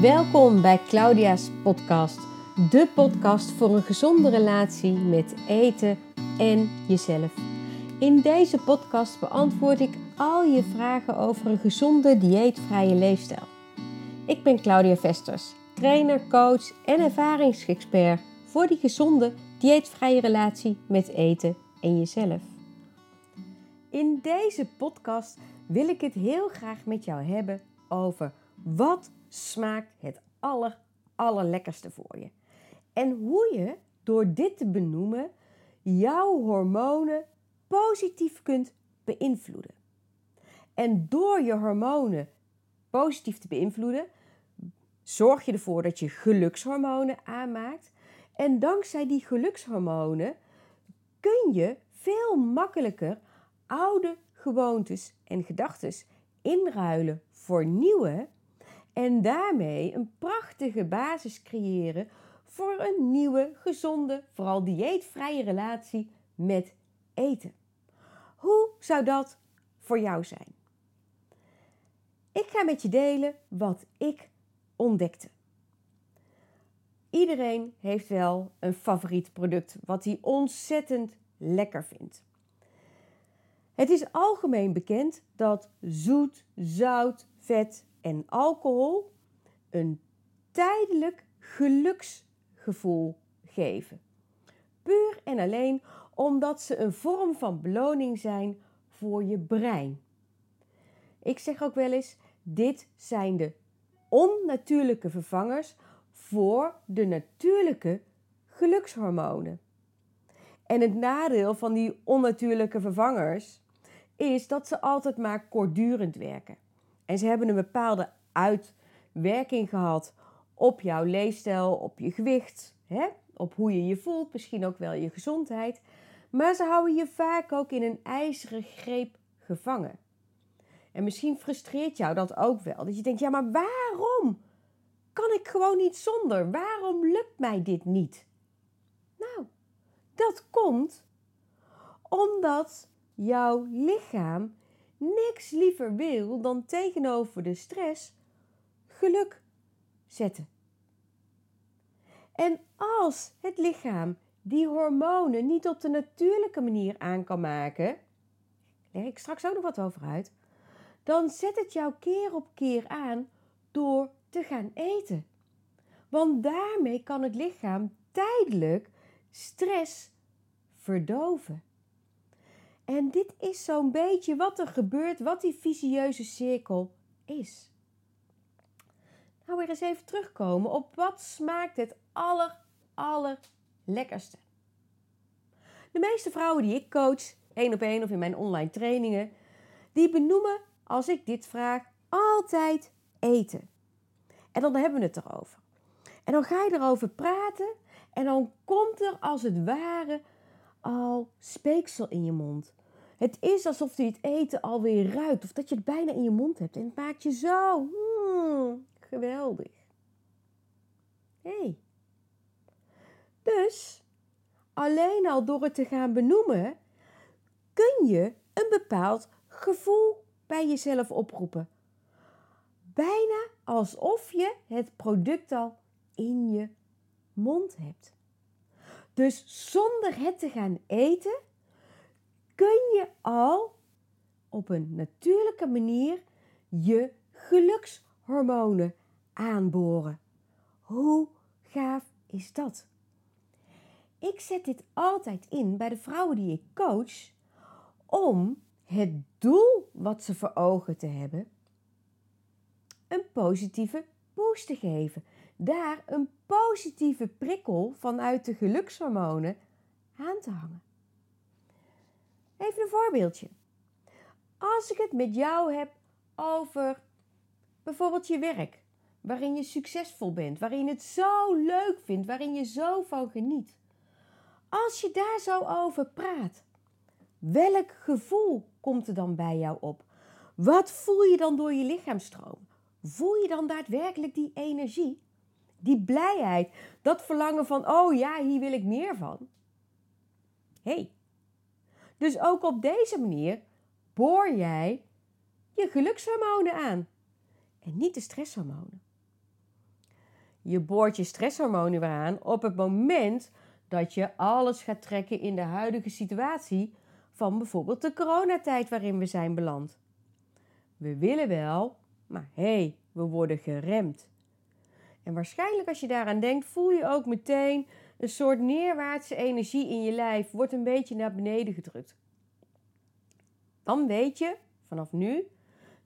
Welkom bij Claudia's podcast, de podcast voor een gezonde relatie met eten en jezelf. In deze podcast beantwoord ik al je vragen over een gezonde dieetvrije leefstijl. Ik ben Claudia Vesters, trainer, coach en ervaringsexpert voor die gezonde dieetvrije relatie met eten en jezelf. In deze podcast wil ik het heel graag met jou hebben over wat smaakt het aller, allerlekkerste voor je. En hoe je door dit te benoemen jouw hormonen positief kunt beïnvloeden. En door je hormonen positief te beïnvloeden, zorg je ervoor dat je gelukshormonen aanmaakt. En dankzij die gelukshormonen kun je veel makkelijker oude gewoontes en gedachten inruilen voor nieuwe en daarmee een prachtige basis creëren voor een nieuwe, gezonde, vooral dieetvrije relatie met eten. Hoe zou dat voor jou zijn? Ik ga met je delen wat ik ontdekte. Iedereen heeft wel een favoriet product wat hij ontzettend lekker vindt. Het is algemeen bekend dat zoet, zout, vet en alcohol een tijdelijk geluksgevoel geven. Puur en alleen omdat ze een vorm van beloning zijn voor je brein. Ik zeg ook wel eens: dit zijn de onnatuurlijke vervangers voor de natuurlijke gelukshormonen. En het nadeel van die onnatuurlijke vervangers is dat ze altijd maar kortdurend werken. En ze hebben een bepaalde uitwerking gehad op jouw leefstijl, op je gewicht, hè? op hoe je je voelt, misschien ook wel je gezondheid. Maar ze houden je vaak ook in een ijzeren greep gevangen. En misschien frustreert jou dat ook wel. Dat je denkt, ja, maar waarom kan ik gewoon niet zonder? Waarom lukt mij dit niet? Nou, dat komt omdat jouw lichaam niks liever wil dan tegenover de stress geluk zetten. En als het lichaam die hormonen niet op de natuurlijke manier aan kan maken, leg ik straks ook nog wat over uit, dan zet het jou keer op keer aan door te gaan eten. Want daarmee kan het lichaam tijdelijk stress verdoven. En dit is zo'n beetje wat er gebeurt, wat die visieuze cirkel is. Nou, weer eens even terugkomen op wat smaakt het aller, aller lekkerste. De meeste vrouwen die ik coach, één op één of in mijn online trainingen, die benoemen als ik dit vraag altijd eten. En dan hebben we het erover. En dan ga je erover praten en dan komt er als het ware al speeksel in je mond. Het is alsof je het eten alweer ruikt of dat je het bijna in je mond hebt. En het maakt je zo hmm, geweldig. Hey. Dus, alleen al door het te gaan benoemen, kun je een bepaald gevoel bij jezelf oproepen. Bijna alsof je het product al in je mond hebt. Dus zonder het te gaan eten, kun je al op een natuurlijke manier je gelukshormonen aanboren. Hoe gaaf is dat? Ik zet dit altijd in bij de vrouwen die ik coach om het doel wat ze voor ogen te hebben een positieve boost te geven. Daar een positieve prikkel vanuit de gelukshormonen aan te hangen. Even een voorbeeldje. Als ik het met jou heb over bijvoorbeeld je werk, waarin je succesvol bent, waarin je het zo leuk vindt, waarin je zo van geniet. Als je daar zo over praat, welk gevoel komt er dan bij jou op? Wat voel je dan door je lichaamstroom? Voel je dan daadwerkelijk die energie? Die blijheid, dat verlangen van, oh ja, hier wil ik meer van. hey, dus ook op deze manier boor jij je gelukshormonen aan en niet de stresshormonen. je boort je stresshormonen weer aan op het moment dat je alles gaat trekken in de huidige situatie van bijvoorbeeld de coronatijd waarin we zijn beland. We willen wel, maar hé, hey, we worden geremd. En waarschijnlijk als je daaraan denkt, voel je ook meteen een soort neerwaartse energie in je lijf, wordt een beetje naar beneden gedrukt. Dan weet je vanaf nu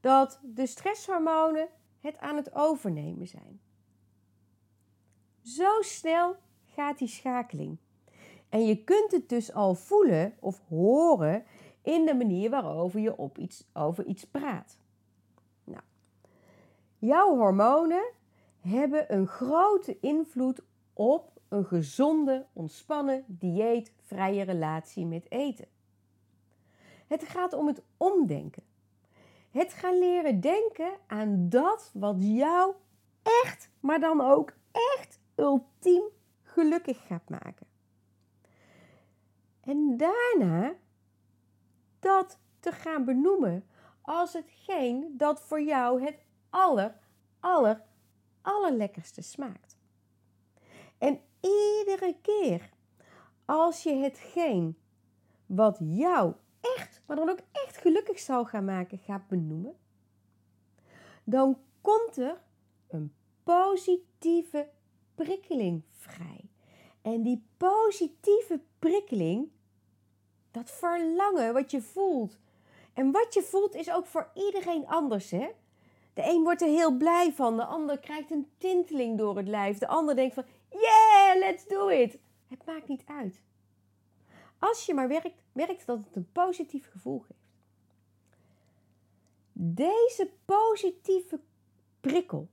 dat de stresshormonen het aan het overnemen zijn. Zo snel gaat die schakeling. En je kunt het dus al voelen of horen in de manier waarover je op iets, over iets praat. Nou, jouw hormonen hebben een grote invloed op een gezonde, ontspannen, dieetvrije relatie met eten. Het gaat om het omdenken. Het gaan leren denken aan dat wat jou echt, maar dan ook echt ultiem gelukkig gaat maken. En daarna dat te gaan benoemen als hetgeen dat voor jou het aller, aller, allerlekkerste smaakt. En iedere keer als je hetgeen wat jou echt, maar dan ook echt gelukkig zal gaan maken, gaat benoemen, dan komt er een positieve prikkeling vrij. En die positieve prikkeling, dat verlangen wat je voelt. En wat je voelt is ook voor iedereen anders, hè? De een wordt er heel blij van, de ander krijgt een tinteling door het lijf, de ander denkt van, let's do it. Het maakt niet uit. Als je maar werkt, merkt dat het een positief gevoel geeft. Deze positieve prikkel,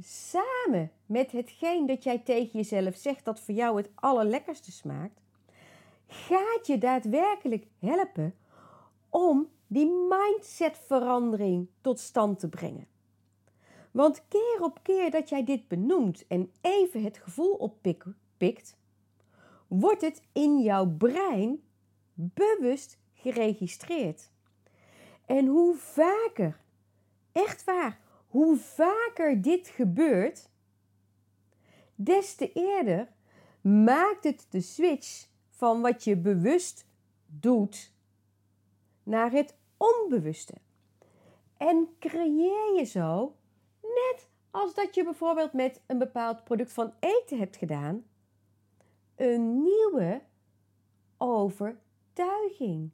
samen met hetgeen dat jij tegen jezelf zegt dat voor jou het allerlekkerste smaakt, gaat je daadwerkelijk helpen om die mindsetverandering tot stand te brengen. Want keer op keer dat jij dit benoemt en even het gevoel oppikt, wordt het in jouw brein bewust geregistreerd. En hoe vaker, echt waar, hoe vaker dit gebeurt, des te eerder maakt het de switch van wat je bewust doet naar het onbewuste. En creëer je zo, net als dat je bijvoorbeeld met een bepaald product van eten hebt gedaan, een nieuwe overtuiging.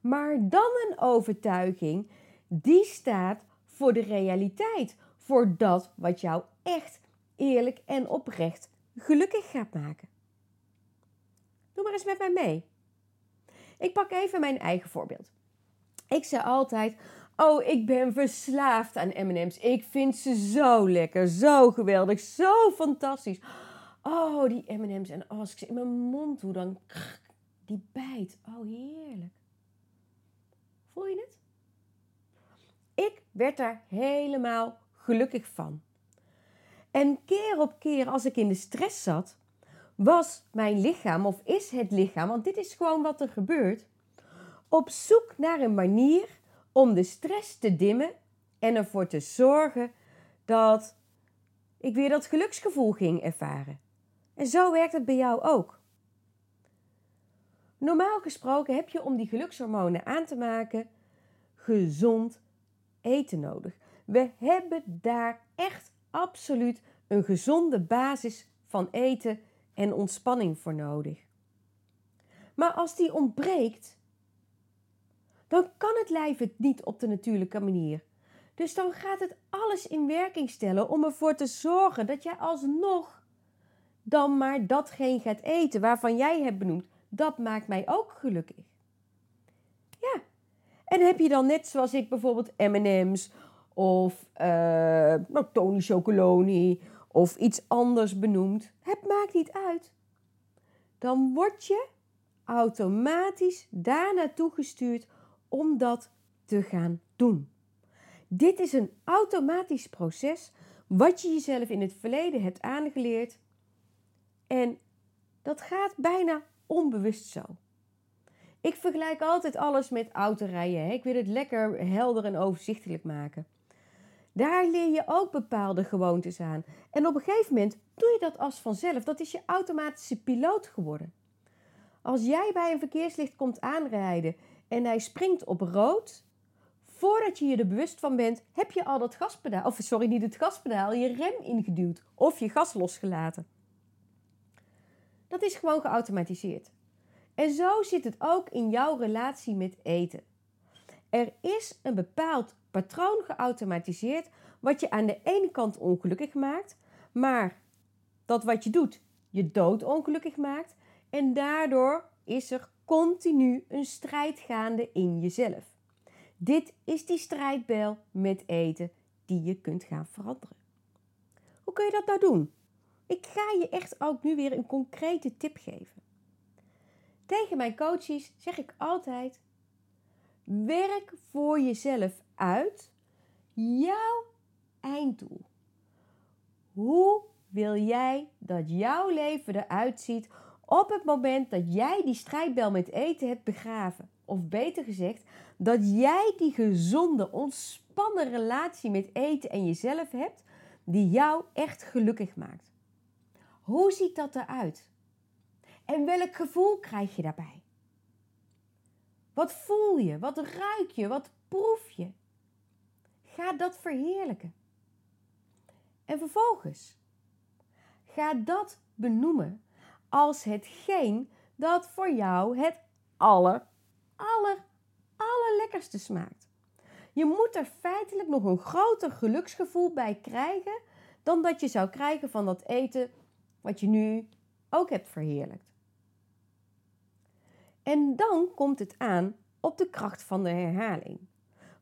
Maar dan een overtuiging die staat voor de realiteit, voor dat wat jou echt eerlijk en oprecht gelukkig gaat maken. Doe maar eens met mij mee. Ik pak even mijn eigen voorbeeld. Ik zei altijd: Oh, ik ben verslaafd aan MM's. Ik vind ze zo lekker, zo geweldig, zo fantastisch. Oh, die MM's. En als ik ze in mijn mond doe, dan die bijt. Oh, heerlijk. Voel je het? Ik werd daar helemaal gelukkig van. En keer op keer als ik in de stress zat, was mijn lichaam, of is het lichaam, want dit is gewoon wat er gebeurt, op zoek naar een manier om de stress te dimmen en ervoor te zorgen dat ik weer dat geluksgevoel ging ervaren. En zo werkt het bij jou ook. Normaal gesproken heb je om die gelukshormonen aan te maken gezond eten nodig. We hebben daar echt absoluut een gezonde basis van eten en ontspanning voor nodig. Maar als die ontbreekt, dan kan het lijf het niet op de natuurlijke manier. Dus dan gaat het alles in werking stellen om ervoor te zorgen dat jij alsnog dan maar datgene gaat eten waarvan jij hebt benoemd. Dat maakt mij ook gelukkig. Ja. En heb je dan net zoals ik bijvoorbeeld M&M's of uh, Tony Chocoloni of iets anders benoemd. Het maakt niet uit. Dan word je automatisch daar naartoe gestuurd om dat te gaan doen. Dit is een automatisch proces wat je jezelf in het verleden hebt aangeleerd. En dat gaat bijna onbewust zo. Ik vergelijk altijd alles met autorijden. Ik wil het lekker helder en overzichtelijk maken. Daar leer je ook bepaalde gewoontes aan. En op een gegeven moment doe je dat als vanzelf. Dat is je automatische piloot geworden. Als jij bij een verkeerslicht komt aanrijden en hij springt op rood, voordat je je er bewust van bent, heb je al dat gaspedaal, of sorry, niet het gaspedaal, je rem ingeduwd of je gas losgelaten. Dat is gewoon geautomatiseerd. En zo zit het ook in jouw relatie met eten. Er is een bepaald patroon geautomatiseerd wat je aan de ene kant ongelukkig maakt, maar dat wat je doet je dood ongelukkig maakt en daardoor is er continu een strijd gaande in jezelf. Dit is die strijdbel met eten die je kunt gaan veranderen. Hoe kun je dat nou doen? Ik ga je echt ook nu weer een concrete tip geven. Tegen mijn coaches zeg ik altijd: werk voor jezelf uit jouw einddoel. Hoe wil jij dat jouw leven eruit ziet op het moment dat jij die strijdbel met eten hebt begraven? Of beter gezegd, dat jij die gezonde, ontspannen relatie met eten en jezelf hebt, die jou echt gelukkig maakt. Hoe ziet dat eruit? En welk gevoel krijg je daarbij? Wat voel je? Wat ruik je? Wat proef je? Ga dat verheerlijken. En vervolgens, ga dat benoemen als hetgeen dat voor jou het aller, aller, allerlekkerste smaakt. Je moet er feitelijk nog een groter geluksgevoel bij krijgen dan dat je zou krijgen van dat eten wat je nu ook hebt verheerlijkt. En dan komt het aan op de kracht van de herhaling.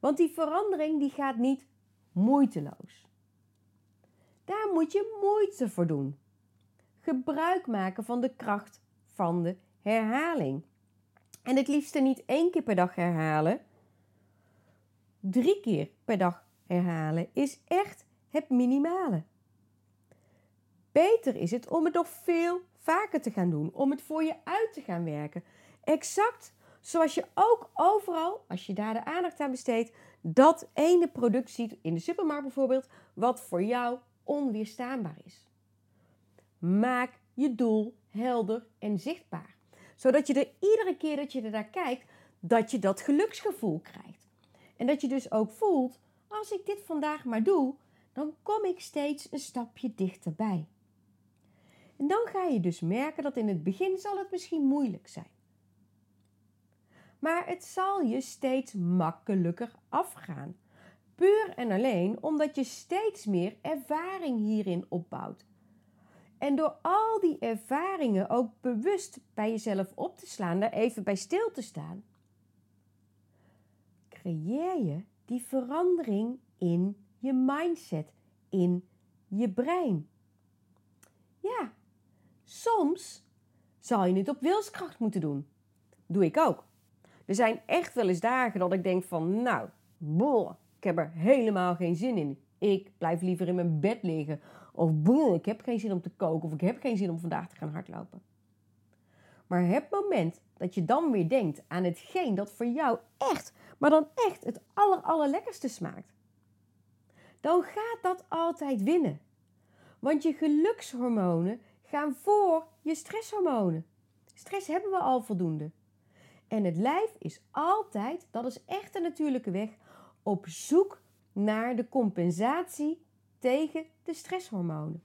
Want die verandering die gaat niet moeiteloos. Daar moet je moeite voor doen. Gebruik maken van de kracht van de herhaling. En het liefste niet één keer per dag herhalen. Drie keer per dag herhalen is echt het minimale. Beter is het om het nog veel vaker te gaan doen, om het voor je uit te gaan werken. Exact zoals je ook overal, als je daar de aandacht aan besteedt, dat ene product ziet in de supermarkt bijvoorbeeld, wat voor jou onweerstaanbaar is. Maak je doel helder en zichtbaar, zodat je er iedere keer dat je er naar kijkt, dat je dat geluksgevoel krijgt. En dat je dus ook voelt, als ik dit vandaag maar doe, dan kom ik steeds een stapje dichterbij. En dan ga je dus merken dat in het begin zal het misschien moeilijk zijn. Maar het zal je steeds makkelijker afgaan. Puur en alleen omdat je steeds meer ervaring hierin opbouwt. En door al die ervaringen ook bewust bij jezelf op te slaan, daar even bij stil te staan, creëer je die verandering in je mindset, in je brein. Ja, soms zal je het op wilskracht moeten doen. Doe ik ook. Er zijn echt wel eens dagen dat ik denk van, nou, boh, ik heb er helemaal geen zin in. Ik blijf liever in mijn bed liggen. Of ik heb geen zin om te koken. Of ik heb geen zin om vandaag te gaan hardlopen. Maar het moment dat je dan weer denkt aan hetgeen dat voor jou echt, maar dan echt het aller, allerlekkerste smaakt. Dan gaat dat altijd winnen. Want je gelukshormonen gaan voor je stresshormonen. Stress hebben we al voldoende. En het lijf is altijd, dat is echt een natuurlijke weg, op zoek naar de compensatie tegen de stresshormonen.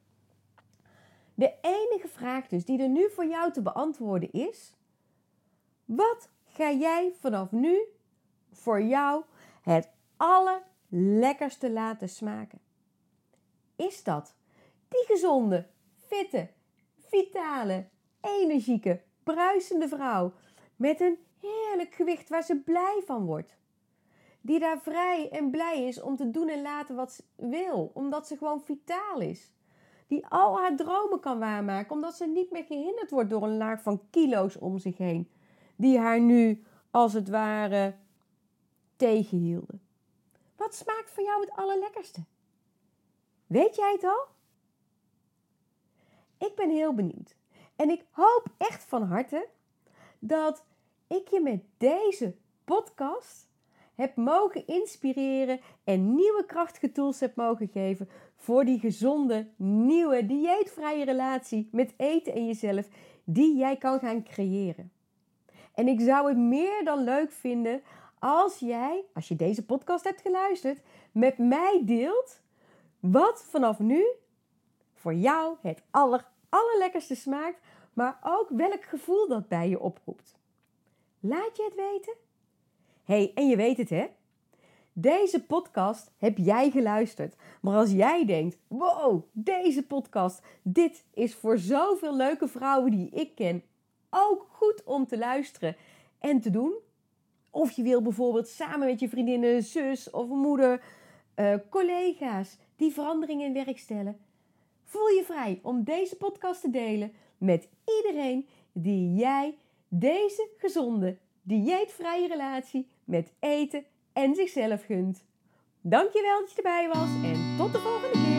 De enige vraag dus die er nu voor jou te beantwoorden is: wat ga jij vanaf nu voor jou het allerlekkerste laten smaken? Is dat die gezonde, fitte, vitale, energieke, bruisende vrouw met een heerlijk gewicht waar ze blij van wordt. Die daar vrij en blij is om te doen en laten wat ze wil, omdat ze gewoon vitaal is. Die al haar dromen kan waarmaken, omdat ze niet meer gehinderd wordt door een laag van kilo's om zich heen, die haar nu als het ware tegenhielden. Wat smaakt voor jou het allerlekkerste? Weet jij het al? Ik ben heel benieuwd. En ik hoop echt van harte dat ik je met deze podcast heb mogen inspireren en nieuwe krachtige tools heb mogen geven voor die gezonde, nieuwe, dieetvrije relatie met eten en jezelf die jij kan gaan creëren. En ik zou het meer dan leuk vinden als jij, als je deze podcast hebt geluisterd, met mij deelt wat vanaf nu voor jou het aller, allerlekkerste smaakt, maar ook welk gevoel dat bij je oproept. Laat je het weten? Hey, en je weet het hè? Deze podcast heb jij geluisterd. Maar als jij denkt: wow, deze podcast, dit is voor zoveel leuke vrouwen die ik ken ook goed om te luisteren en te doen. Of je wil bijvoorbeeld samen met je vriendinnen, zus of moeder, uh, collega's die veranderingen in werk stellen. Voel je vrij om deze podcast te delen met iedereen die jij deze gezonde, dieetvrije relatie met eten en zichzelf gunt. Dankjewel dat je erbij was en tot de volgende keer.